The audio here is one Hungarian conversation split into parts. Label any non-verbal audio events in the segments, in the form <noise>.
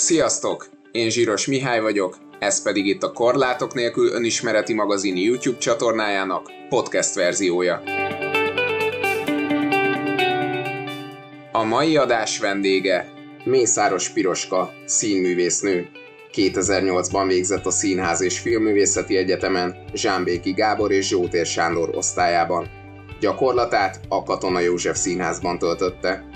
Sziasztok! Én Zsíros Mihály vagyok, ez pedig itt a Korlátok nélkül önismereti magazin YouTube csatornájának podcast verziója. A mai adás vendége Mészáros Piroska, színművésznő. 2008-ban végzett a Színház és Filmművészeti Egyetemen Zsámbéki Gábor és Zsótér Sándor osztályában. Gyakorlatát a Katona József Színházban töltötte.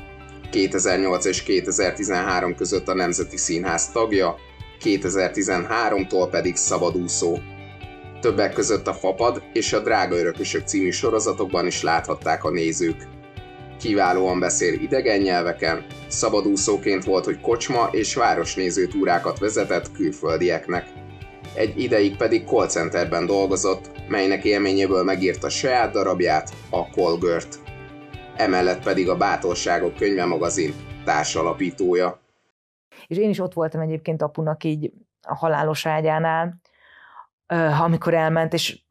2008 és 2013 között a Nemzeti Színház tagja, 2013-tól pedig szabadúszó. Többek között a Fapad és a Drága Örökösök című sorozatokban is láthatták a nézők. Kiválóan beszél idegen nyelveken, szabadúszóként volt, hogy kocsma és városnéző túrákat vezetett külföldieknek. Egy ideig pedig call centerben dolgozott, melynek élményéből megírta saját darabját, a Colgört emellett pedig a Bátorságok könyve magazin társalapítója. És én is ott voltam egyébként apunak így a halálos ágyánál, amikor elment, és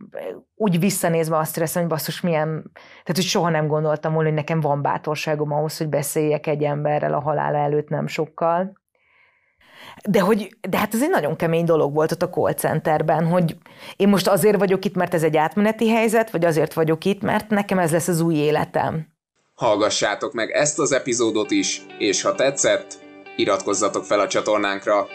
úgy visszanézve azt éreztem, hogy basszus milyen, tehát hogy soha nem gondoltam volna, hogy nekem van bátorságom ahhoz, hogy beszéljek egy emberrel a halála előtt nem sokkal. De, hogy, de hát ez egy nagyon kemény dolog volt ott a call centerben, hogy én most azért vagyok itt, mert ez egy átmeneti helyzet, vagy azért vagyok itt, mert nekem ez lesz az új életem. Hallgassátok meg ezt az epizódot is, és ha tetszett, iratkozzatok fel a csatornánkra.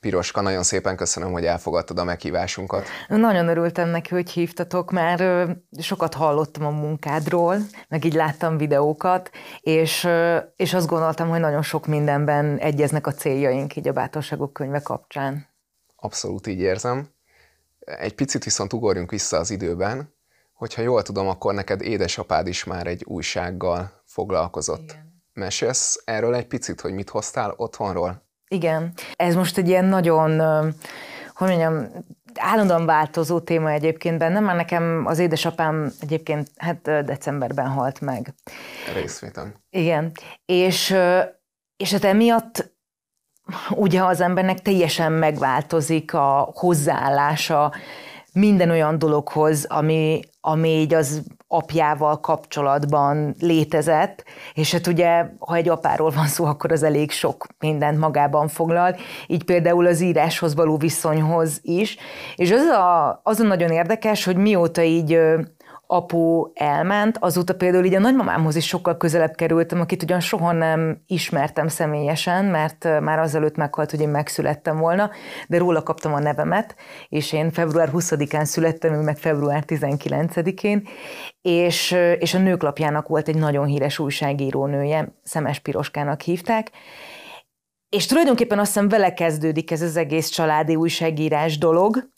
Piroska, nagyon szépen köszönöm, hogy elfogadtad a meghívásunkat. Nagyon örültem neki, hogy hívtatok, mert sokat hallottam a munkádról, meg így láttam videókat, és, és azt gondoltam, hogy nagyon sok mindenben egyeznek a céljaink így a Bátorságok könyve kapcsán. Abszolút így érzem. Egy picit viszont ugorjunk vissza az időben, Hogyha jól tudom, akkor neked édesapád is már egy újsággal foglalkozott. Igen. Mesélsz erről egy picit, hogy mit hoztál otthonról? Igen. Ez most egy ilyen nagyon, hogy mondjam, állandóan változó téma egyébként bennem, mert nekem az édesapám egyébként hát decemberben halt meg. Részvétem. Igen. És, és hát emiatt ugye az embernek teljesen megváltozik a hozzáállása minden olyan dologhoz, ami, ami így az apjával kapcsolatban létezett, és hát ugye, ha egy apáról van szó, akkor az elég sok mindent magában foglal, így például az íráshoz való viszonyhoz is, és az a, az a nagyon érdekes, hogy mióta így apu elment, azóta például így a nagymamámhoz is sokkal közelebb kerültem, akit ugyan soha nem ismertem személyesen, mert már azelőtt meghalt, hogy én megszülettem volna, de róla kaptam a nevemet, és én február 20-án születtem, ő meg február 19-én, és, és a nőklapjának volt egy nagyon híres újságírónője, Szemes Piroskának hívták, és tulajdonképpen azt hiszem vele kezdődik ez az egész családi újságírás dolog,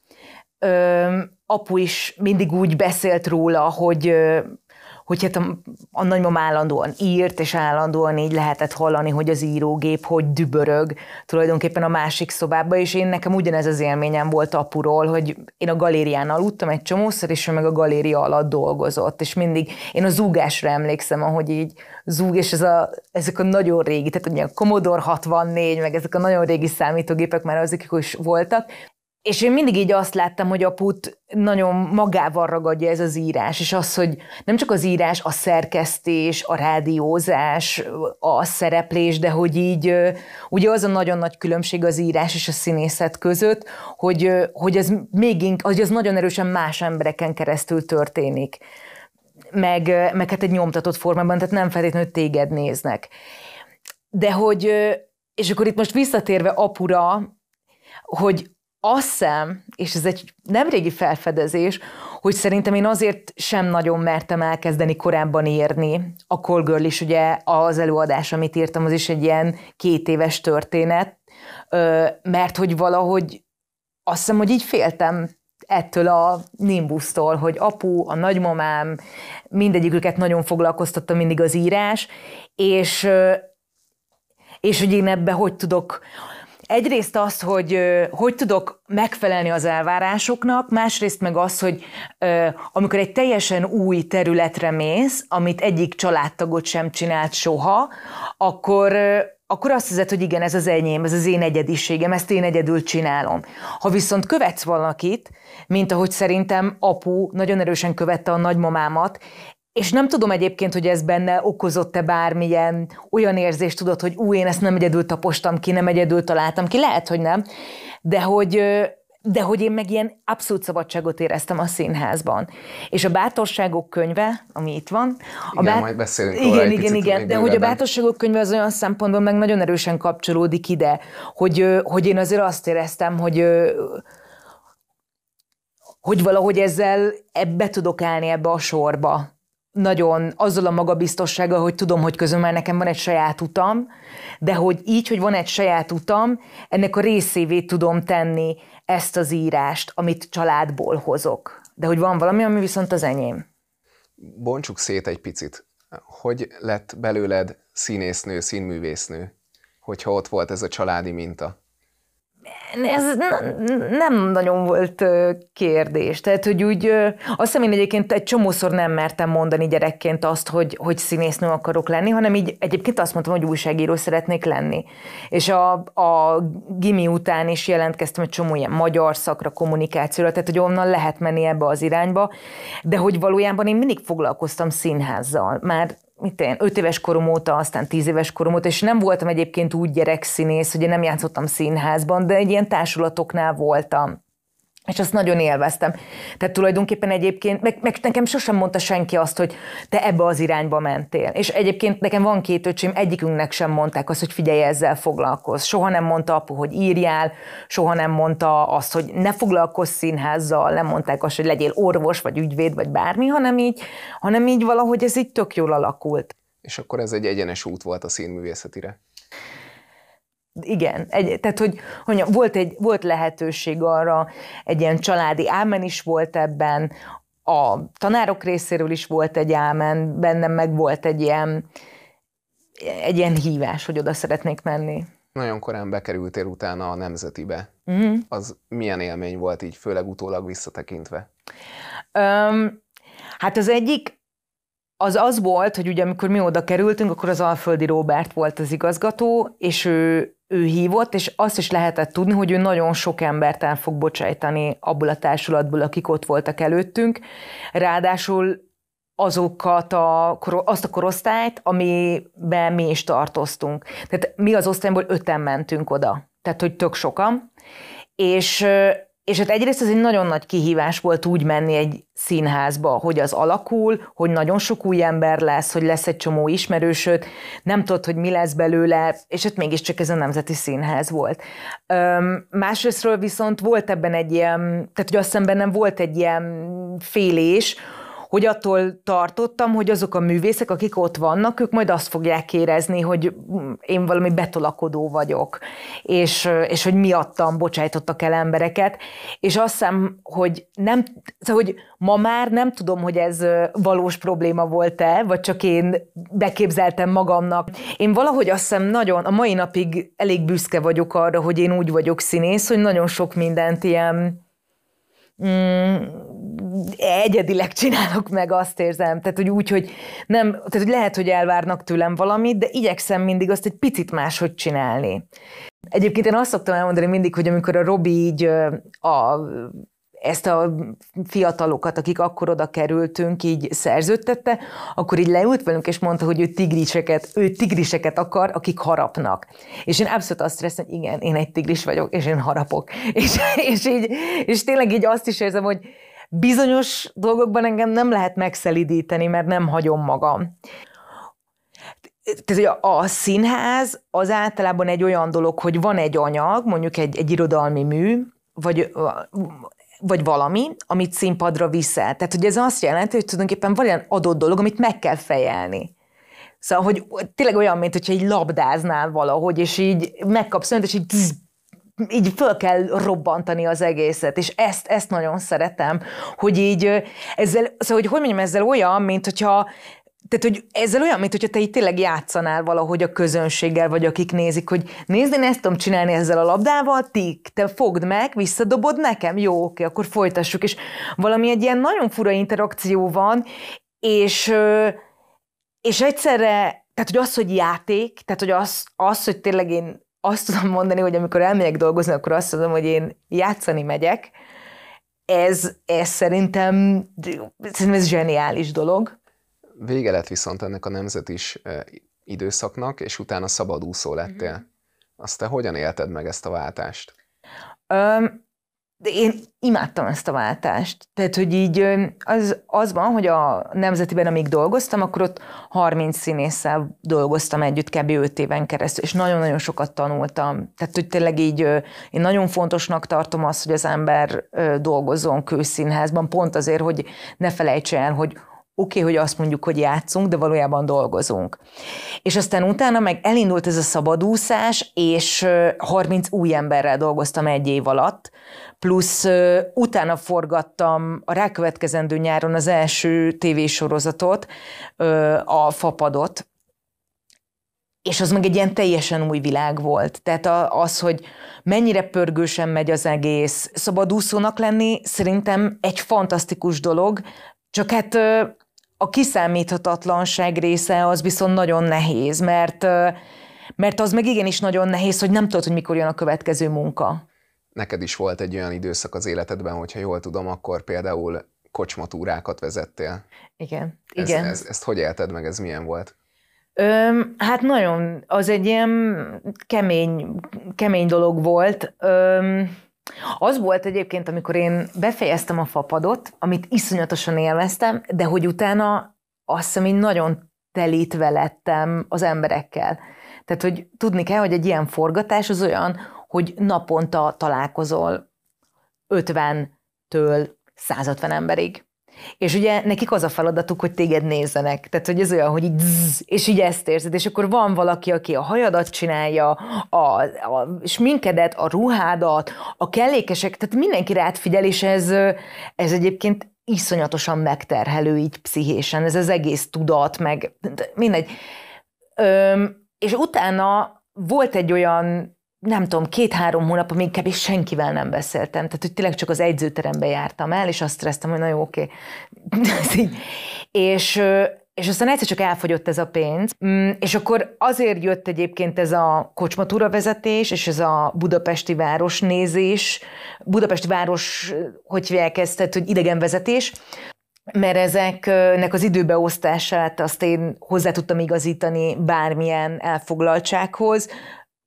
apu is mindig úgy beszélt róla, hogy hogy hát a, a nagymam állandóan írt, és állandóan így lehetett hallani, hogy az írógép hogy dübörög tulajdonképpen a másik szobába, és én nekem ugyanez az élményem volt apuról, hogy én a galérián aludtam egy csomószor, és ő meg a galéria alatt dolgozott, és mindig én a zúgásra emlékszem, ahogy így zúg, és ez a, ezek a nagyon régi, tehát ugye a Commodore 64, meg ezek a nagyon régi számítógépek már azok is voltak, és én mindig így azt láttam, hogy aput nagyon magával ragadja ez az írás, és az, hogy nem csak az írás, a szerkesztés, a rádiózás, a szereplés, de hogy így, ugye az a nagyon nagy különbség az írás és a színészet között, hogy, hogy ez még hogy az nagyon erősen más embereken keresztül történik. Meg, meg hát egy nyomtatott formában, tehát nem feltétlenül téged néznek. De hogy, és akkor itt most visszatérve apura, hogy azt hiszem, és ez egy nemrégi felfedezés, hogy szerintem én azért sem nagyon mertem elkezdeni korábban írni. A Call Girl is ugye az előadás, amit írtam, az is egy ilyen két éves történet, mert hogy valahogy azt hiszem, hogy így féltem ettől a nimbusztól, hogy apu, a nagymamám, mindegyiküket nagyon foglalkoztatta mindig az írás, és, és hogy én ebbe hogy tudok, Egyrészt az, hogy hogy tudok megfelelni az elvárásoknak, másrészt meg az, hogy amikor egy teljesen új területre mész, amit egyik családtagot sem csinált soha, akkor akkor azt hiszed, hogy igen, ez az enyém, ez az én egyediségem, ezt én egyedül csinálom. Ha viszont követsz valakit, mint ahogy szerintem apu nagyon erősen követte a nagymamámat, és nem tudom egyébként, hogy ez benne okozott-e bármilyen olyan érzést, tudod, hogy új, én ezt nem egyedül tapostam ki, nem egyedül találtam ki, lehet, hogy nem, de hogy, de hogy én meg ilyen abszolút szabadságot éreztem a színházban. És a bátorságok könyve, ami itt van. A igen, bát... majd beszélünk Igen, igen, igen, de hogy a bátorságok könyve az olyan szempontból meg nagyon erősen kapcsolódik ide, hogy, hogy én azért azt éreztem, hogy hogy valahogy ezzel ebbe tudok állni ebbe a sorba. Nagyon azzal a magabiztossággal, hogy tudom, hogy közben már nekem van egy saját utam, de hogy így, hogy van egy saját utam, ennek a részévé tudom tenni ezt az írást, amit családból hozok. De hogy van valami, ami viszont az enyém. Bontsuk szét egy picit. Hogy lett belőled színésznő, színművésznő, hogyha ott volt ez a családi minta? Ez nem nagyon volt kérdés. Tehát, hogy úgy, azt hiszem én egyébként egy csomószor nem mertem mondani gyerekként azt, hogy, hogy színésznő akarok lenni, hanem így egyébként azt mondtam, hogy újságíró szeretnék lenni. És a, a gimi után is jelentkeztem egy csomó ilyen magyar szakra, kommunikációra, tehát hogy onnan lehet menni ebbe az irányba, de hogy valójában én mindig foglalkoztam színházzal. Már mit én, öt éves korom óta, aztán tíz éves korom óta, és nem voltam egyébként úgy gyerekszínész, hogy én nem játszottam színházban, de egy ilyen társulatoknál voltam és azt nagyon élveztem. Tehát tulajdonképpen egyébként, meg, meg nekem sosem mondta senki azt, hogy te ebbe az irányba mentél. És egyébként nekem van két öcsém, egyikünknek sem mondták azt, hogy figyelj, ezzel foglalkozz. Soha nem mondta apu, hogy írjál, soha nem mondta azt, hogy ne foglalkozz színházzal, nem mondták azt, hogy legyél orvos, vagy ügyvéd, vagy bármi, hanem így, hanem így valahogy ez így tök jól alakult. És akkor ez egy egyenes út volt a színművészetire? Igen, egy, tehát hogy, hogy volt, egy, volt lehetőség arra, egy ilyen családi álmen is volt ebben, a tanárok részéről is volt egy álmen, bennem meg volt egy ilyen, egy ilyen hívás, hogy oda szeretnék menni. Nagyon korán bekerültél utána a Nemzetibe. Uh-huh. Az milyen élmény volt így, főleg utólag visszatekintve? Um, hát az egyik, az az volt, hogy ugye amikor mi oda kerültünk, akkor az Alföldi Róbert volt az igazgató, és ő, ő hívott, és azt is lehetett tudni, hogy ő nagyon sok embert el fog bocsájtani abból a társulatból, akik ott voltak előttünk. Ráadásul azokat a, azt a korosztályt, amiben mi is tartoztunk. Tehát mi az osztályból öten mentünk oda. Tehát, hogy tök sokan. És és hát egyrészt ez egy nagyon nagy kihívás volt úgy menni egy színházba, hogy az alakul, hogy nagyon sok új ember lesz, hogy lesz egy csomó ismerősöd, nem tudod, hogy mi lesz belőle, és hát mégiscsak ez a Nemzeti Színház volt. Öm, másrésztről viszont volt ebben egy ilyen, tehát hogy azt hiszem bennem volt egy ilyen félés, hogy attól tartottam, hogy azok a művészek, akik ott vannak, ők majd azt fogják érezni, hogy én valami betolakodó vagyok, és, és hogy miattam bocsájtottak el embereket, és azt hiszem, hogy nem, szóval, hogy ma már nem tudom, hogy ez valós probléma volt-e, vagy csak én beképzeltem magamnak. Én valahogy azt hiszem nagyon, a mai napig elég büszke vagyok arra, hogy én úgy vagyok színész, hogy nagyon sok mindent ilyen mm, egyedileg csinálok meg, azt érzem. Tehát, hogy úgy, hogy nem, tehát, hogy lehet, hogy elvárnak tőlem valamit, de igyekszem mindig azt egy picit máshogy csinálni. Egyébként én azt szoktam elmondani mindig, hogy amikor a Robi így a ezt a fiatalokat, akik akkor oda kerültünk, így szerződtette, akkor így leült velünk, és mondta, hogy ő tigriseket, ő tigriseket akar, akik harapnak. És én abszolút azt éreztem, hogy igen, én egy tigris vagyok, és én harapok. <laughs> És, és, így, és tényleg így azt is érzem, hogy bizonyos dolgokban engem nem lehet megszelidíteni, mert nem hagyom magam. Tehát a, a színház az általában egy olyan dolog, hogy van egy anyag, mondjuk egy, egy irodalmi mű, vagy vagy valami, amit színpadra viszel. Tehát, hogy ez azt jelenti, hogy tulajdonképpen van olyan adott dolog, amit meg kell fejelni. Szóval, hogy tényleg olyan, mint hogyha egy labdáznál valahogy, és így megkapsz és így tzz, így föl kell robbantani az egészet, és ezt, ezt nagyon szeretem, hogy így ezzel, szóval, hogy hogy mondjam, ezzel olyan, mint hogyha tehát, hogy ezzel olyan, mint hogyha te itt tényleg játszanál valahogy a közönséggel, vagy akik nézik, hogy nézd, én ezt tudom csinálni ezzel a labdával, tik, te fogd meg, visszadobod nekem, jó, oké, akkor folytassuk, és valami egy ilyen nagyon fura interakció van, és, és egyszerre, tehát, hogy az, hogy játék, tehát, hogy az, az, hogy tényleg én azt tudom mondani, hogy amikor elmegyek dolgozni, akkor azt tudom, hogy én játszani megyek, ez, ez szerintem, szerintem ez zseniális dolog vége lett viszont ennek a nemzetis időszaknak, és utána szabadúszó lettél. Uh-huh. Azt te hogyan élted meg ezt a váltást? Um, de én imádtam ezt a váltást. Tehát, hogy így az, az van, hogy a Nemzetiben, amíg dolgoztam, akkor ott 30 színésszel dolgoztam együtt kb. 5 éven keresztül, és nagyon-nagyon sokat tanultam. Tehát, hogy tényleg így én nagyon fontosnak tartom azt, hogy az ember dolgozzon kőszínházban, pont azért, hogy ne felejts el, hogy oké, okay, hogy azt mondjuk, hogy játszunk, de valójában dolgozunk. És aztán utána meg elindult ez a szabadúszás, és 30 új emberrel dolgoztam egy év alatt, plusz utána forgattam a rákövetkezendő nyáron az első tévésorozatot, a Fapadot, és az meg egy ilyen teljesen új világ volt. Tehát az, hogy mennyire pörgősen megy az egész. Szabadúszónak lenni szerintem egy fantasztikus dolog, csak hát a kiszámíthatatlanság része az viszont nagyon nehéz, mert, mert az meg igenis nagyon nehéz, hogy nem tudod, hogy mikor jön a következő munka. Neked is volt egy olyan időszak az életedben, hogyha jól tudom, akkor például kocsmatúrákat vezettél. Igen, ez, igen. Ez, ezt hogy élted meg, ez milyen volt? Öm, hát nagyon, az egy ilyen kemény, kemém dolog volt. Öm, az volt egyébként, amikor én befejeztem a fapadot, amit iszonyatosan élveztem, de hogy utána azt hiszem, én nagyon telítve lettem az emberekkel. Tehát, hogy tudni kell, hogy egy ilyen forgatás az olyan, hogy naponta találkozol 50-től 150 emberig. És ugye nekik az a feladatuk, hogy téged nézzenek. Tehát, hogy ez olyan, hogy így zzz, és így ezt érzed, és akkor van valaki, aki a hajadat csinálja, a, a sminkedet, a ruhádat, a kellékesek, tehát mindenki rád figyel, és ez, ez egyébként iszonyatosan megterhelő így pszichésen, ez az egész tudat, meg mindegy. Öm, és utána volt egy olyan nem tudom, két-három hónap, amíg kb. senkivel nem beszéltem. Tehát, hogy tényleg csak az egyzőterembe jártam el, és azt éreztem, hogy na jó, oké. <laughs> és, és aztán egyszer csak elfogyott ez a pénz, mm, és akkor azért jött egyébként ez a kocsmatúra vezetés, és ez a budapesti város nézés, budapesti város, hogy hívják ezt, tehát, hogy idegenvezetés, mert ezeknek az időbeosztását azt én hozzá tudtam igazítani bármilyen elfoglaltsághoz,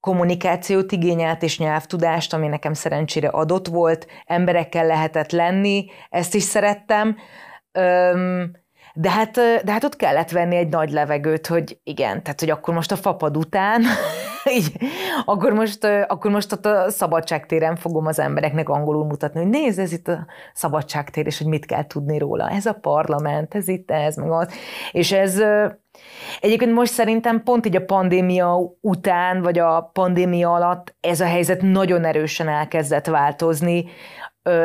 kommunikációt igényelt és nyelvtudást, ami nekem szerencsére adott volt, emberekkel lehetett lenni, ezt is szerettem. De hát, de hát ott kellett venni egy nagy levegőt, hogy igen, tehát hogy akkor most a fapad után, <laughs> így, akkor, most, akkor most ott a szabadságtéren fogom az embereknek angolul mutatni, hogy nézd, ez itt a szabadságtér, és hogy mit kell tudni róla. Ez a parlament, ez itt, ez, meg az. És ez, Egyébként most szerintem pont így a pandémia után, vagy a pandémia alatt ez a helyzet nagyon erősen elkezdett változni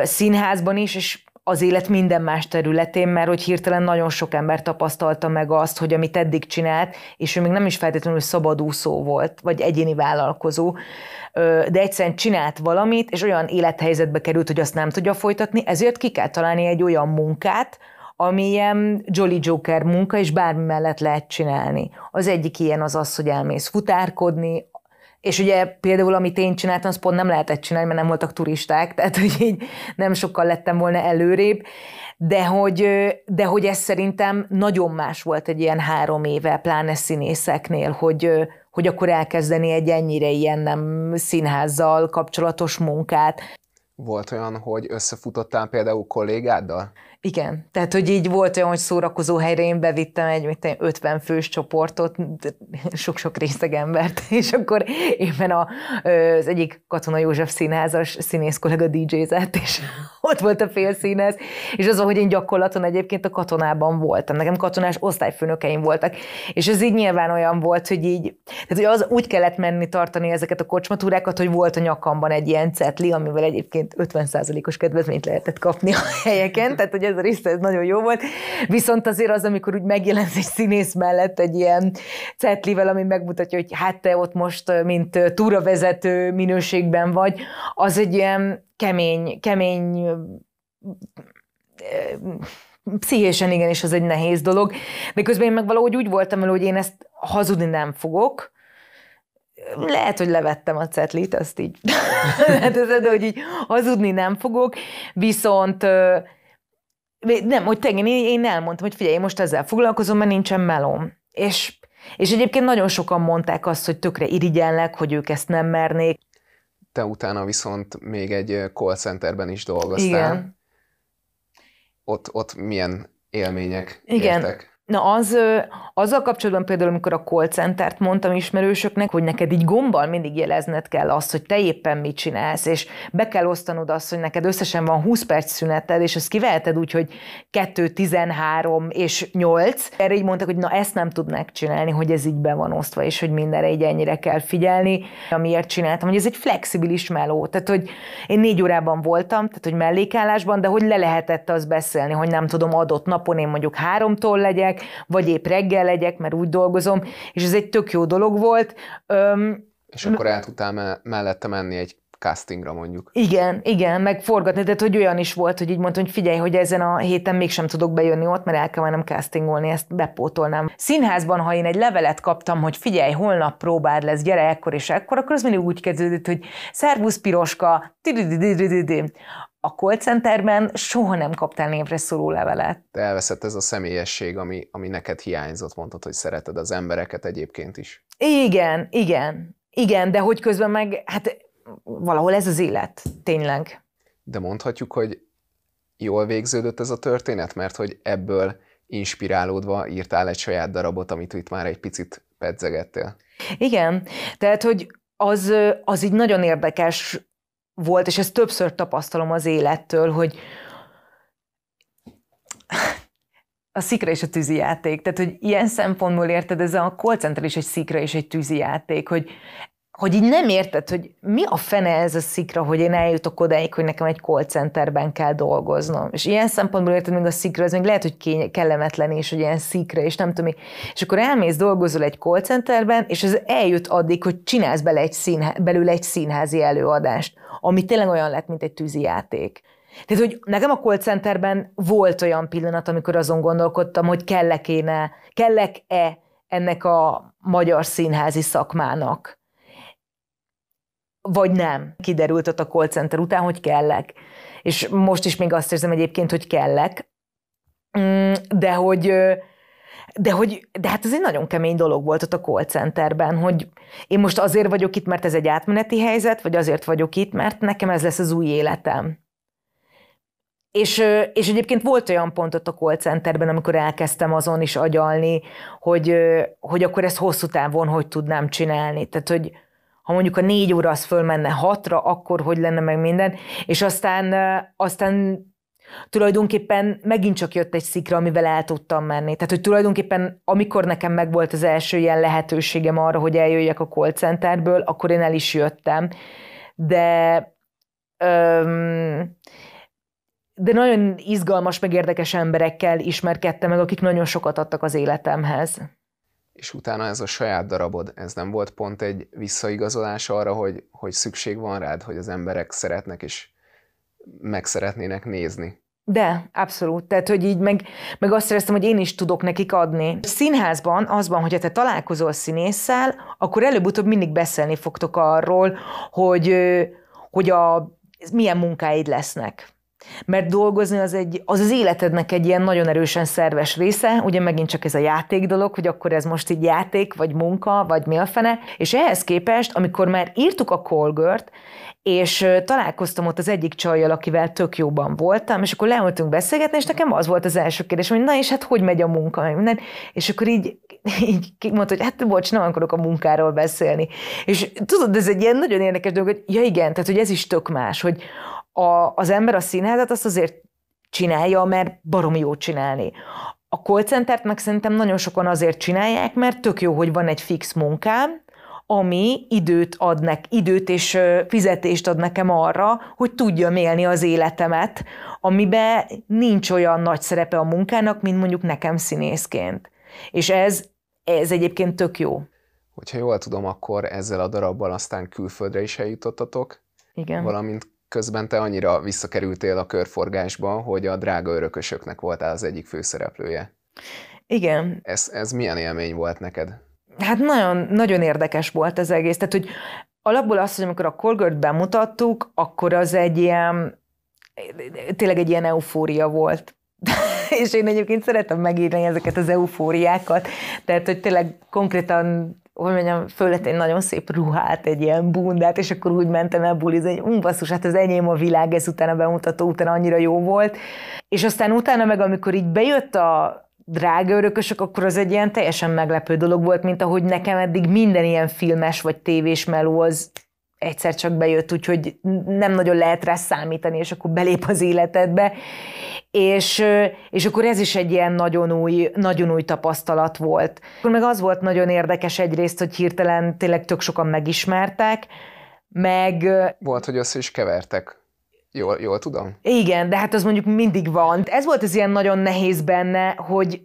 színházban is, és az élet minden más területén, mert hogy hirtelen nagyon sok ember tapasztalta meg azt, hogy amit eddig csinált, és ő még nem is feltétlenül szabadúszó volt, vagy egyéni vállalkozó, de egyszerűen csinált valamit, és olyan élethelyzetbe került, hogy azt nem tudja folytatni, ezért ki kell találni egy olyan munkát, ami ilyen Jolly Joker munka, és bármi mellett lehet csinálni. Az egyik ilyen az az, hogy elmész futárkodni, és ugye például, amit én csináltam, azt pont nem lehetett csinálni, mert nem voltak turisták, tehát hogy így nem sokkal lettem volna előrébb, de hogy, de hogy ez szerintem nagyon más volt egy ilyen három éve, pláne színészeknél, hogy, hogy akkor elkezdeni egy ennyire ilyen nem színházzal kapcsolatos munkát. Volt olyan, hogy összefutottál például kollégáddal? Igen, tehát hogy így volt olyan, hogy szórakozó helyre én bevittem egy mit 50 fős csoportot, sok-sok részeg embert, <laughs> és akkor éppen a, az egyik Katona József színházas színész kollega DJ-zett, és <laughs> ott volt a félszínez, és az, hogy én gyakorlaton egyébként a katonában voltam. Nekem katonás osztályfőnökeim voltak, és ez így nyilván olyan volt, hogy így, tehát hogy az úgy kellett menni tartani ezeket a kocsmatúrákat, hogy volt a nyakamban egy ilyen cetli, amivel egyébként 50%-os kedvezményt lehetett kapni a helyeken, tehát hogy ez a része ez nagyon jó volt. Viszont azért az, amikor úgy megjelent egy színész mellett egy ilyen cetlivel, ami megmutatja, hogy hát te ott most, mint túravezető minőségben vagy, az egy ilyen kemény, kemény pszichésen igenis az egy nehéz dolog, de én meg valahogy úgy voltam el, hogy én ezt hazudni nem fogok, lehet, hogy levettem a cetlit, azt így, <laughs> de hogy így hazudni nem fogok, viszont nem, hogy tényleg én, én elmondtam, hogy figyelj, én most ezzel foglalkozom, mert nincsen melom. És, és egyébként nagyon sokan mondták azt, hogy tökre irigyellek, hogy ők ezt nem mernék. Te utána viszont még egy call centerben is dolgoztál. Igen. Ott, ott milyen élmények Igen. értek? Na az, azzal kapcsolatban például, amikor a call centert mondtam ismerősöknek, hogy neked így gombbal mindig jelezned kell azt, hogy te éppen mit csinálsz, és be kell osztanod azt, hogy neked összesen van 20 perc szüneted, és azt kiveheted úgy, hogy 2, 13 és 8. Erre így mondtak, hogy na ezt nem tudnák csinálni, hogy ez így be van osztva, és hogy mindenre így ennyire kell figyelni. Amiért csináltam, hogy ez egy flexibilis meló. Tehát, hogy én négy órában voltam, tehát, hogy mellékállásban, de hogy le lehetett az beszélni, hogy nem tudom, adott napon én mondjuk háromtól legyek, vagy épp reggel legyek, mert úgy dolgozom, és ez egy tök jó dolog volt. Öm, és akkor el tudtál me- mellette menni egy castingra mondjuk. Igen, igen, meg forgatni, tehát hogy olyan is volt, hogy így mondtam, hogy figyelj, hogy ezen a héten mégsem tudok bejönni ott, mert el kell mennem castingolni, ezt bepótolnám. Színházban, ha én egy levelet kaptam, hogy figyelj, holnap próbád lesz, gyere ekkor és ekkor, akkor az mindig úgy kezdődött, hogy szervusz piroska, a call centerben soha nem kaptál névre szóló levelet. De elveszett ez a személyesség, ami, ami neked hiányzott, mondtad, hogy szereted az embereket egyébként is. Igen, igen, igen, de hogy közben meg, hát valahol ez az élet, tényleg. De mondhatjuk, hogy jól végződött ez a történet, mert hogy ebből inspirálódva írtál egy saját darabot, amit itt már egy picit pedzegettél. Igen, tehát, hogy az, az így nagyon érdekes volt, és ezt többször tapasztalom az élettől, hogy a szikra és a tűzi játék. Tehát, hogy ilyen szempontból érted, ez a call center is egy szikra és egy tűzi játék, hogy hogy így nem érted, hogy mi a fene ez a szikra, hogy én eljutok odáig, hogy nekem egy call centerben kell dolgoznom. És ilyen szempontból érted, még a szikra, az még lehet, hogy kény- kellemetlen is, hogy ilyen szikra, és nem tudom. És akkor elmész, dolgozol egy call centerben, és ez eljut addig, hogy csinálsz bele egy színhá- belül egy színházi előadást, ami tényleg olyan lett, mint egy tűzi játék. Tehát, hogy nekem a call centerben volt olyan pillanat, amikor azon gondolkodtam, hogy kellek-e, kellek-e ennek a magyar színházi szakmának vagy nem. Kiderült ott a call center után, hogy kellek. És most is még azt érzem egyébként, hogy kellek. Mm, de hogy de, hogy, de hát ez egy nagyon kemény dolog volt ott a call centerben, hogy én most azért vagyok itt, mert ez egy átmeneti helyzet, vagy azért vagyok itt, mert nekem ez lesz az új életem. És, és egyébként volt olyan pont ott a call centerben, amikor elkezdtem azon is agyalni, hogy, hogy akkor ezt hosszú távon hogy tudnám csinálni. Tehát, hogy, ha mondjuk a négy óra az fölmenne hatra, akkor hogy lenne meg minden, és aztán, aztán tulajdonképpen megint csak jött egy szikra, amivel el tudtam menni. Tehát, hogy tulajdonképpen amikor nekem megvolt az első ilyen lehetőségem arra, hogy eljöjjek a call centerből, akkor én el is jöttem. De öm, de nagyon izgalmas, meg érdekes emberekkel ismerkedtem meg, akik nagyon sokat adtak az életemhez és utána ez a saját darabod, ez nem volt pont egy visszaigazolás arra, hogy, hogy szükség van rád, hogy az emberek szeretnek és meg szeretnének nézni? De, abszolút. Tehát, hogy így meg, meg azt éreztem, hogy én is tudok nekik adni. Színházban azban, hogyha te találkozol színésszel, akkor előbb-utóbb mindig beszélni fogtok arról, hogy, hogy a, milyen munkáid lesznek mert dolgozni az, egy, az az életednek egy ilyen nagyon erősen szerves része, ugye megint csak ez a játék dolog, hogy akkor ez most így játék, vagy munka, vagy mi a fene, és ehhez képest, amikor már írtuk a Colgert, és találkoztam ott az egyik csajjal, akivel tök jóban voltam, és akkor leültünk beszélgetni, és nekem az volt az első kérdés, hogy na és hát hogy megy a munka, és akkor így, így mondta, hogy hát bocs, nem akarok a munkáról beszélni. És tudod, ez egy ilyen nagyon érdekes dolog, hogy ja igen, tehát hogy ez is tök más, hogy a, az ember a színházat azt azért csinálja, mert baromi jó csinálni. A call centert meg szerintem nagyon sokan azért csinálják, mert tök jó, hogy van egy fix munkám, ami időt ad nek, időt és fizetést ad nekem arra, hogy tudjam élni az életemet, amiben nincs olyan nagy szerepe a munkának, mint mondjuk nekem színészként. És ez, ez egyébként tök jó. Hogyha jól tudom, akkor ezzel a darabbal aztán külföldre is eljutottatok. Igen. Valamint közben te annyira visszakerültél a körforgásba, hogy a drága örökösöknek voltál az egyik főszereplője. Igen. Ez, ez milyen élmény volt neked? Hát nagyon, nagyon érdekes volt az egész. Tehát, hogy alapból azt, hogy amikor a Colgert bemutattuk, akkor az egy ilyen, tényleg egy ilyen eufória volt. <laughs> és én egyébként szeretem megírni ezeket az eufóriákat, tehát hogy tényleg konkrétan hogy mondjam, föl egy nagyon szép ruhát, egy ilyen bundát, és akkor úgy mentem el bulizni, hogy um, basszus, hát az enyém a világ, ez utána bemutató után annyira jó volt. És aztán utána meg, amikor így bejött a drága örökösök, akkor az egy ilyen teljesen meglepő dolog volt, mint ahogy nekem eddig minden ilyen filmes vagy tévés meló az egyszer csak bejött, úgyhogy nem nagyon lehet rá számítani, és akkor belép az életedbe. És, és akkor ez is egy ilyen nagyon új, nagyon új tapasztalat volt. Akkor meg az volt nagyon érdekes egyrészt, hogy hirtelen tényleg tök sokan megismertek, meg... Volt, hogy össze is kevertek. Jól, jól tudom? Igen, de hát az mondjuk mindig van. Ez volt az ilyen nagyon nehéz benne, hogy,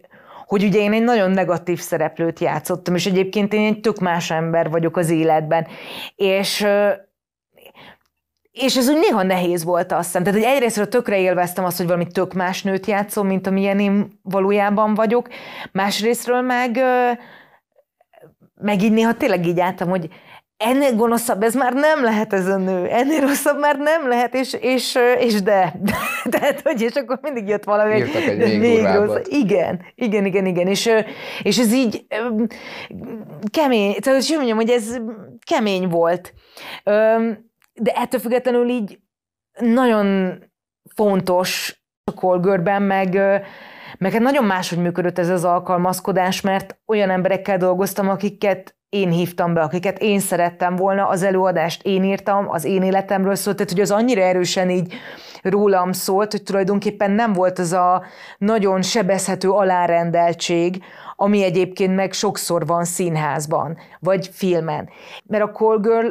hogy ugye én egy nagyon negatív szereplőt játszottam, és egyébként én egy tök más ember vagyok az életben. És és ez úgy néha nehéz volt azt hiszem. Tehát, hogy egyrésztről tökre élveztem azt, hogy valami tök más nőt játszom, mint amilyen én valójában vagyok. Másrésztről meg, meg így néha tényleg így álltam, hogy ennél gonoszabb, ez már nem lehet ez a nő, ennél rosszabb már nem lehet, és, és, és de. <laughs> Tehát, hogy és akkor mindig jött valami, Írtak egy még, még rossz. Igen, igen, igen, igen, és, és ez így kemény, tehát hogy mondjam, hogy ez kemény volt. De ettől függetlenül így nagyon fontos a kolgörben, meg, meg hát nagyon máshogy működött ez az alkalmazkodás, mert olyan emberekkel dolgoztam, akiket én hívtam be, akiket én szerettem volna, az előadást én írtam, az én életemről szólt, tehát hogy az annyira erősen így rólam szólt, hogy tulajdonképpen nem volt az a nagyon sebezhető alárendeltség, ami egyébként meg sokszor van színházban, vagy filmen. Mert a Call Girl,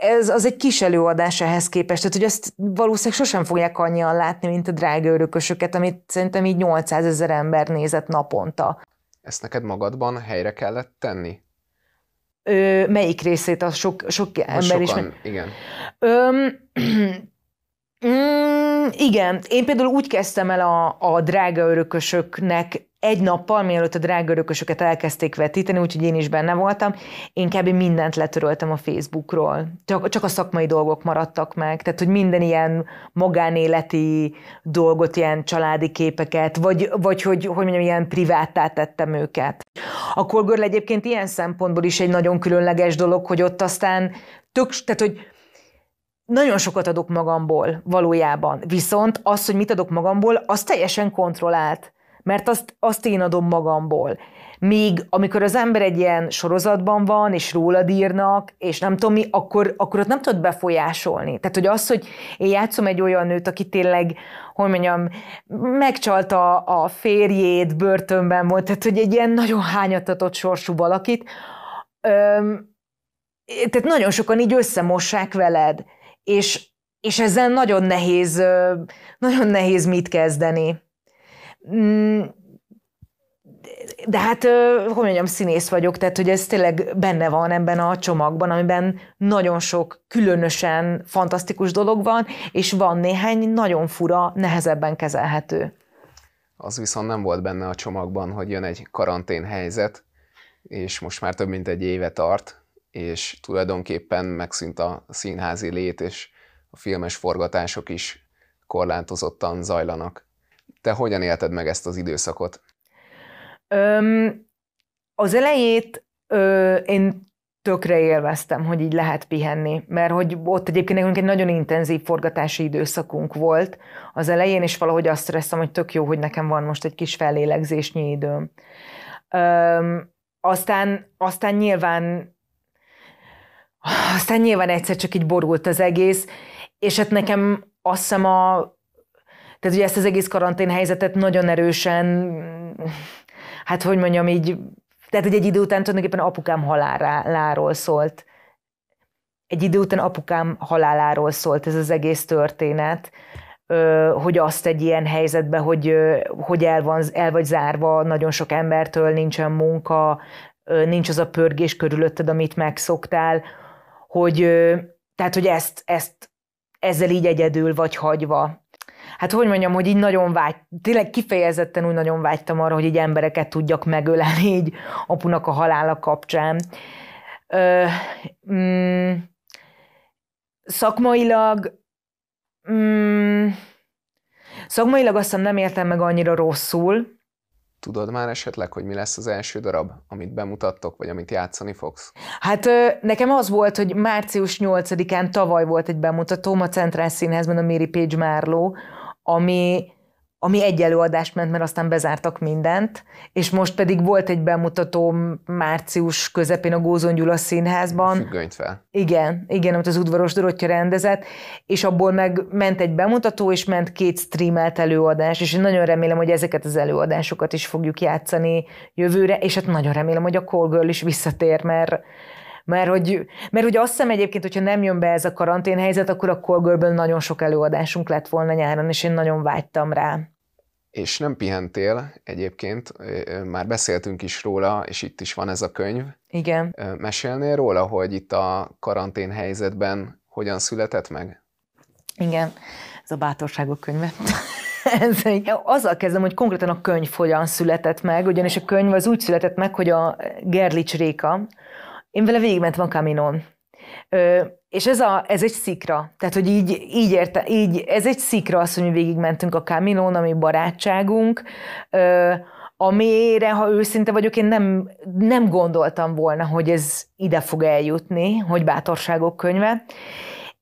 ez az egy kis előadás ehhez képest, tehát hogy ezt valószínűleg sosem fogják annyian látni, mint a drága örökösöket, amit szerintem így 800 ezer ember nézett naponta. Ezt neked magadban helyre kellett tenni? Ö, melyik részét a sok, sok ember is? igen. Ö, <clears throat> mm, igen, én például úgy kezdtem el a, a drága örökösöknek egy nappal, mielőtt a drága örökösöket elkezdték vetíteni, úgyhogy én is benne voltam, én kb. mindent letöröltem a Facebookról. Csak, csak a szakmai dolgok maradtak meg. Tehát, hogy minden ilyen magánéleti dolgot, ilyen családi képeket, vagy, vagy hogy, hogy mondjam, ilyen priváttá tettem őket. A Colgirl egyébként ilyen szempontból is egy nagyon különleges dolog, hogy ott aztán tök, tehát, hogy nagyon sokat adok magamból valójában. Viszont az, hogy mit adok magamból, az teljesen kontrollált mert azt, azt én adom magamból. Míg amikor az ember egy ilyen sorozatban van, és rólad írnak, és nem tudom mi, akkor, akkor ott nem tudod befolyásolni. Tehát, hogy az, hogy én játszom egy olyan nőt, aki tényleg, hogy mondjam, megcsalta a férjét, börtönben volt, tehát, hogy egy ilyen nagyon hányatatott sorsú valakit, öm, tehát nagyon sokan így összemossák veled, és, és ezzel nagyon nehéz, nagyon nehéz mit kezdeni. Mm, de hát, hogy mondjam, színész vagyok, tehát hogy ez tényleg benne van ebben a csomagban, amiben nagyon sok különösen fantasztikus dolog van, és van néhány nagyon fura, nehezebben kezelhető. Az viszont nem volt benne a csomagban, hogy jön egy karantén helyzet, és most már több mint egy éve tart, és tulajdonképpen megszűnt a színházi lét, és a filmes forgatások is korlátozottan zajlanak. Te hogyan élted meg ezt az időszakot? Öm, az elejét ö, én tökre élveztem, hogy így lehet pihenni, mert hogy ott egyébként nekünk egy nagyon intenzív forgatási időszakunk volt az elején, és valahogy azt éreztem, hogy tök jó, hogy nekem van most egy kis fellélegzésnyi időm. Öm, aztán, aztán nyilván aztán nyilván egyszer csak így borult az egész, és hát nekem azt hiszem a tehát ugye ezt az egész karantén helyzetet nagyon erősen, hát hogy mondjam így, tehát hogy egy idő után tulajdonképpen apukám haláláról szólt. Egy idő után apukám haláláról szólt ez az egész történet, hogy azt egy ilyen helyzetben, hogy, hogy el, van, el vagy zárva nagyon sok embertől, nincsen munka, nincs az a pörgés körülötted, amit megszoktál, hogy, tehát, hogy ezt, ezt ezzel így egyedül vagy hagyva hát hogy mondjam, hogy így nagyon vágy, tényleg kifejezetten úgy nagyon vágytam arra, hogy így embereket tudjak megölelni így apunak a halála kapcsán. Ö, mm, szakmailag mm, Szakmailag azt nem értem meg annyira rosszul. Tudod már esetleg, hogy mi lesz az első darab, amit bemutattok, vagy amit játszani fogsz? Hát nekem az volt, hogy március 8-án tavaly volt egy bemutatóm a Centrál Színházban, a Mary Page Marlowe, ami ami egy előadást ment, mert aztán bezártak mindent, és most pedig volt egy bemutató március közepén a Gózon Gyula színházban. Függönyt fel. Igen, igen, amit az udvaros Dorottya rendezett, és abból meg ment egy bemutató, és ment két streamelt előadás, és én nagyon remélem, hogy ezeket az előadásokat is fogjuk játszani jövőre, és hát nagyon remélem, hogy a Call Girl is visszatér, mert mert hogy, mert hogy azt hiszem egyébként, hogyha nem jön be ez a karanténhelyzet, akkor a Call Girl-ből nagyon sok előadásunk lett volna nyáron, és én nagyon vágytam rá és nem pihentél egyébként, már beszéltünk is róla, és itt is van ez a könyv. Igen. Mesélnél róla, hogy itt a karantén helyzetben hogyan született meg? Igen, ez a bátorságok könyve. <laughs> ez, azzal kezdem, hogy konkrétan a könyv hogyan született meg, ugyanis a könyv az úgy született meg, hogy a Gerlics Réka, én vele végigmentem a Kaminon. És ez, a, ez egy szikra, tehát hogy így, így, érte, így ez egy szikra az, hogy mi végigmentünk a Camilon, ami barátságunk, amire, ha őszinte vagyok, én nem, nem gondoltam volna, hogy ez ide fog eljutni, hogy bátorságok könyve.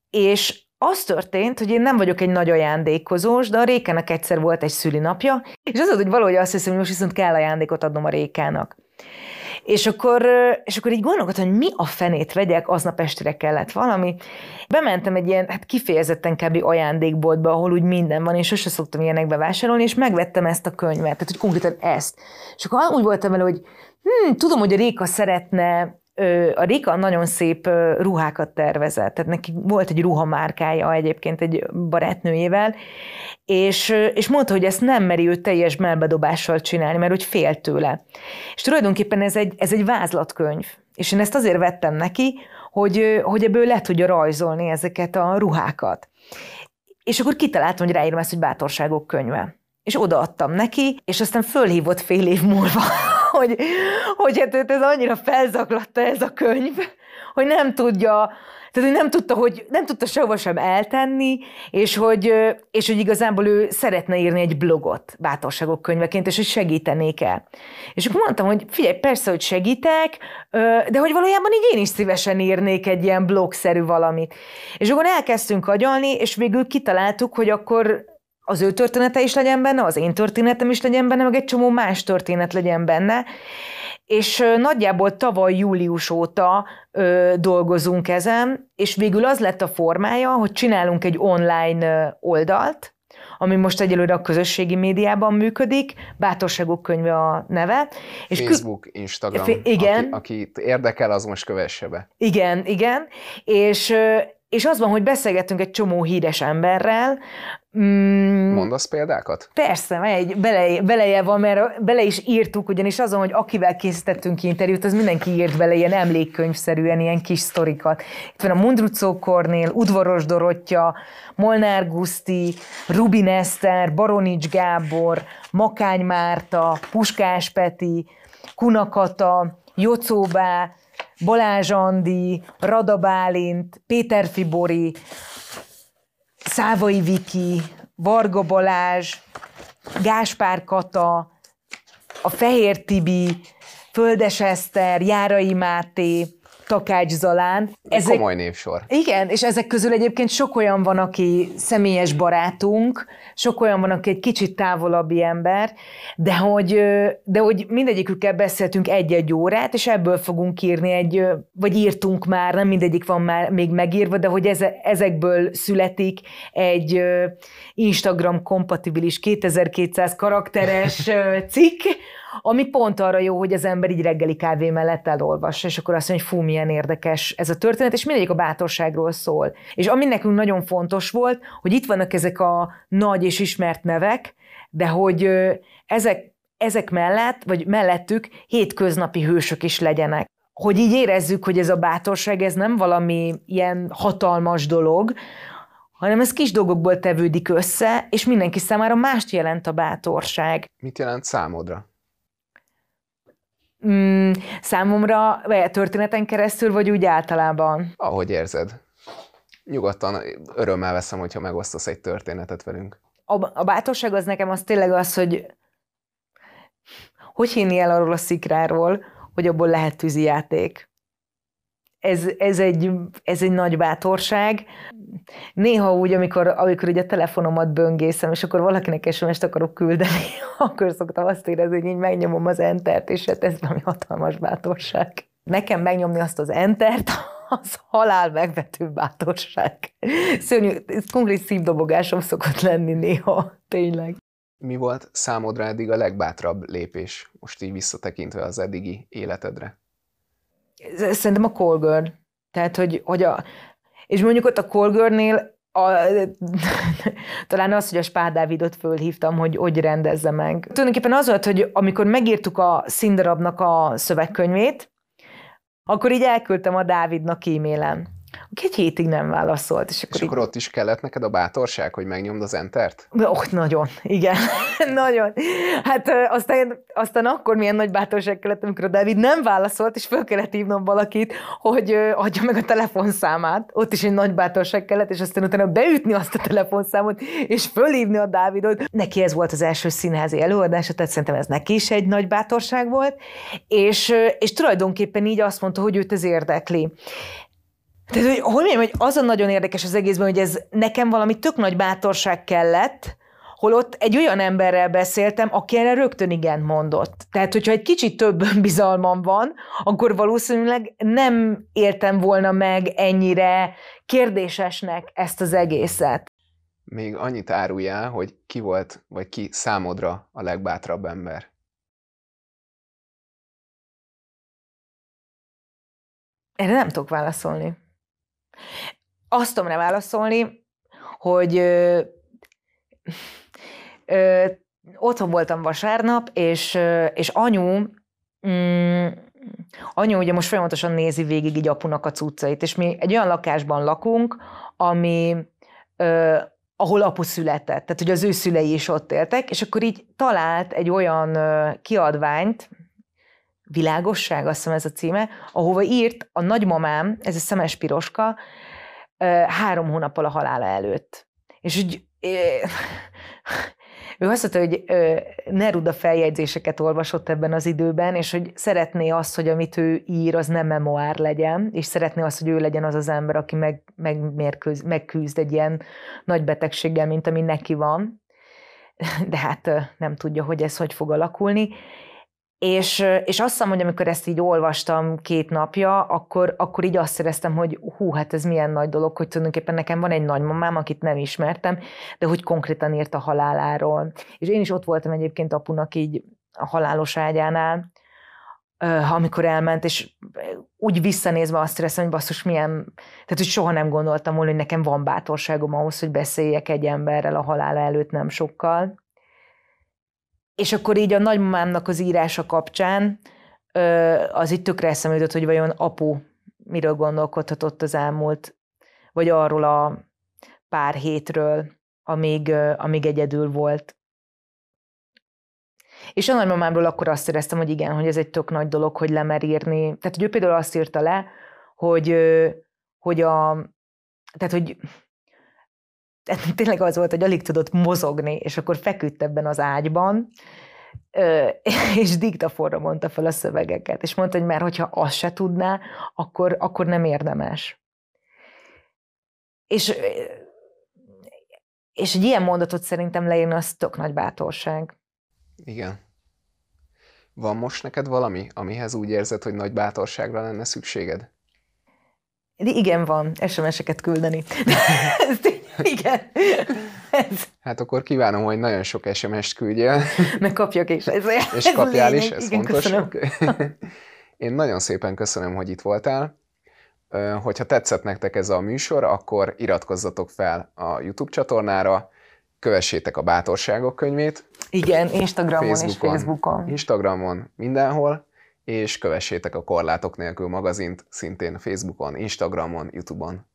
És az történt, hogy én nem vagyok egy nagy ajándékozós, de a Rékának egyszer volt egy szülinapja, és az, hogy valahogy azt hiszem, hogy most viszont kell ajándékot adnom a Rékának. És akkor, és akkor így gondolkodtam, hogy mi a fenét vegyek, aznap estére kellett valami. Bementem egy ilyen, hát kifejezetten kb. ajándékboltba, ahol úgy minden van, és sose szoktam ilyenekbe vásárolni, és megvettem ezt a könyvet, tehát hogy konkrétan ezt. És akkor úgy voltam vele, hogy hm, tudom, hogy a Réka szeretne a Rika nagyon szép ruhákat tervezett, tehát neki volt egy ruhamárkája egyébként egy barátnőjével, és, és mondta, hogy ezt nem meri ő teljes melbedobással csinálni, mert hogy fél tőle. És tulajdonképpen ez egy, ez egy vázlatkönyv, és én ezt azért vettem neki, hogy, hogy ebből le tudja rajzolni ezeket a ruhákat. És akkor kitaláltam, hogy ráírom ezt, hogy bátorságok könyve. És odaadtam neki, és aztán fölhívott fél év múlva <laughs> hogy, hogy hát őt ez annyira felzaklatta ez a könyv, hogy nem tudja, tehát hogy nem tudta, hogy nem tudta sehova sem eltenni, és hogy, és hogy igazából ő szeretne írni egy blogot bátorságok könyveként, és hogy segítenék el. És akkor mondtam, hogy figyelj, persze, hogy segítek, de hogy valójában így én is szívesen írnék egy ilyen blogszerű valamit. És akkor elkezdtünk agyalni, és végül kitaláltuk, hogy akkor az ő története is legyen benne, az én történetem is legyen benne, meg egy csomó más történet legyen benne. És nagyjából tavaly július óta ö, dolgozunk ezen, és végül az lett a formája, hogy csinálunk egy online oldalt, ami most egyelőre a közösségi médiában működik, Bátorságok könyve a neve. És Facebook, Instagram, igen. Aki, akit érdekel, az most kövesse be. Igen, igen, és és az van, hogy beszélgetünk egy csomó híres emberrel. Mm, Mondasz példákat? Persze, egy beleje, beleje van, mert bele is írtuk, ugyanis azon, hogy akivel készítettünk interjút, az mindenki írt bele ilyen emlékkönyvszerűen, ilyen kis sztorikat. Itt van a Mundrucó Kornél, Udvaros Dorottya, Molnár Guszti, Rubin Eszter, Baronics Gábor, Makány Márta, Puskás Peti, Kunakata, Jocóbá, Balázs Andi, Rada Bálint, Péter Fibori, Szávai Viki, Varga Balázs, Gáspár Kata, a Fehér Tibi, Földes Eszter, Járai Máté, Takács Zalán. Ezek, komoly névsor. Igen, és ezek közül egyébként sok olyan van, aki személyes barátunk, sok olyan van, aki egy kicsit távolabbi ember, de hogy, de hogy mindegyikükkel beszéltünk egy-egy órát, és ebből fogunk írni egy, vagy írtunk már, nem mindegyik van már még megírva, de hogy ezekből születik egy Instagram kompatibilis 2200 karakteres cikk, ami pont arra jó, hogy az ember így reggeli kávé mellett elolvassa, és akkor azt mondja, hogy fú, milyen érdekes ez a történet, és mindegyik a bátorságról szól. És ami nekünk nagyon fontos volt, hogy itt vannak ezek a nagy és ismert nevek, de hogy ezek, ezek mellett, vagy mellettük hétköznapi hősök is legyenek. Hogy így érezzük, hogy ez a bátorság, ez nem valami ilyen hatalmas dolog, hanem ez kis dolgokból tevődik össze, és mindenki számára mást jelent a bátorság. Mit jelent számodra? Mm, számomra, vagy történeten keresztül, vagy úgy általában? Ahogy érzed. Nyugodtan örömmel veszem, hogyha megosztasz egy történetet velünk. a, a bátorság az nekem az tényleg az, hogy hogy hinni el arról a szikráról, hogy abból lehet tűzijáték. Ez, ez, egy, ez egy nagy bátorság. Néha úgy, amikor, amikor ugye a telefonomat böngészem, és akkor valakinek SMS-t akarok küldeni, <laughs> akkor szoktam azt érezni, hogy így megnyomom az entert, és hát ez valami hatalmas bátorság. Nekem megnyomni azt az entert, <laughs> az halál megvető bátorság. Szörnyű, ez konkrét szívdobogásom szokott lenni néha, tényleg. Mi volt számodra eddig a legbátrabb lépés, most így visszatekintve az eddigi életedre? Szerintem a Call Girl. Tehát, hogy, hogy a, és mondjuk ott a Call Girl-nél a, <laughs> talán az, hogy a Spád Dávidot fölhívtam, hogy hogy rendezze meg. Tulajdonképpen az volt, hogy amikor megírtuk a színdarabnak a szövegkönyvét, akkor így elküldtem a Dávidnak e-mailen aki egy hétig nem válaszolt. És akkor, és akkor így... ott is kellett neked a bátorság, hogy megnyomd az entert? Oh, nagyon, igen, <laughs> nagyon. Hát aztán, aztán akkor milyen nagy bátorság kellett, amikor a David nem válaszolt, és föl kellett hívnom valakit, hogy adja meg a telefonszámát. Ott is egy nagy bátorság kellett, és aztán utána beütni azt a telefonszámot, és fölhívni a Dávidot. Neki ez volt az első színházi előadása, tehát szerintem ez neki is egy nagy bátorság volt, és, és tulajdonképpen így azt mondta, hogy őt ez érdekli. Tehát, hogy, hogy mondjam, hogy az a nagyon érdekes az egészben, hogy ez nekem valami tök nagy bátorság kellett, holott egy olyan emberrel beszéltem, aki erre rögtön igen mondott. Tehát, hogyha egy kicsit több <laughs> bizalmam van, akkor valószínűleg nem éltem volna meg ennyire kérdésesnek ezt az egészet. Még annyit áruljál, hogy ki volt, vagy ki számodra a legbátrabb ember? Erre nem tudok válaszolni. Azt tudom rá válaszolni, hogy ö, ö, otthon voltam vasárnap, és, ö, és anyu, mm, anyu ugye most folyamatosan nézi végig így apunak a cuccait, és mi egy olyan lakásban lakunk, ami ö, ahol apu született, tehát hogy az ő szülei is ott éltek, és akkor így talált egy olyan kiadványt, Világosság, azt hiszem ez a címe, ahova írt a nagymamám, ez a szemes piroska, három hónappal a halála előtt. És úgy, <laughs> ő azt mondta, hogy Neruda feljegyzéseket olvasott ebben az időben, és hogy szeretné azt, hogy amit ő ír, az nem memoár legyen, és szeretné azt, hogy ő legyen az az ember, aki meg, megmérkőz, megküzd egy ilyen nagy betegséggel, mint ami neki van. <laughs> De hát nem tudja, hogy ez hogy fog alakulni. És, és azt hiszem, hogy amikor ezt így olvastam két napja, akkor, akkor így azt éreztem, hogy hú, hát ez milyen nagy dolog, hogy tulajdonképpen nekem van egy nagymamám, akit nem ismertem, de hogy konkrétan írt a haláláról. És én is ott voltam egyébként apunak így a halálos ágyánál, amikor elment, és úgy visszanézve azt éreztem, hogy basszus milyen, tehát hogy soha nem gondoltam volna, hogy nekem van bátorságom ahhoz, hogy beszéljek egy emberrel a halála előtt nem sokkal és akkor így a nagymamámnak az írása kapcsán az itt tökre eszembe jutott, hogy vajon apu miről gondolkodhatott az elmúlt, vagy arról a pár hétről, amíg, amíg egyedül volt. És a nagymamámról akkor azt éreztem, hogy igen, hogy ez egy tök nagy dolog, hogy lemer írni. Tehát, hogy ő például azt írta le, hogy, hogy a, tehát, hogy tényleg az volt, hogy alig tudott mozogni, és akkor feküdt ebben az ágyban, <laughs> és diktaforra mondta fel a szövegeket, és mondta, hogy már hogyha azt se tudná, akkor, akkor nem érdemes. És, és egy ilyen mondatot szerintem leírni, az tök nagy bátorság. Igen. Van most neked valami, amihez úgy érzed, hogy nagy bátorságra lenne szükséged? Igen, van. SMS-eket küldeni. <laughs> <laughs> Igen. Ez. Hát akkor kívánom, hogy nagyon sok SMS-t küldjél. Meg kapjak is. Ez, és ez kapjál lényeg. is, ez Igen, fontos. <laughs> Én nagyon szépen köszönöm, hogy itt voltál. Hogyha tetszett nektek ez a műsor, akkor iratkozzatok fel a YouTube csatornára, kövessétek a Bátorságok könyvét. Igen, Instagramon Facebookon, és Facebookon. Instagramon, mindenhol, és kövessétek a Korlátok nélkül magazint, szintén Facebookon, Instagramon, YouTube-on.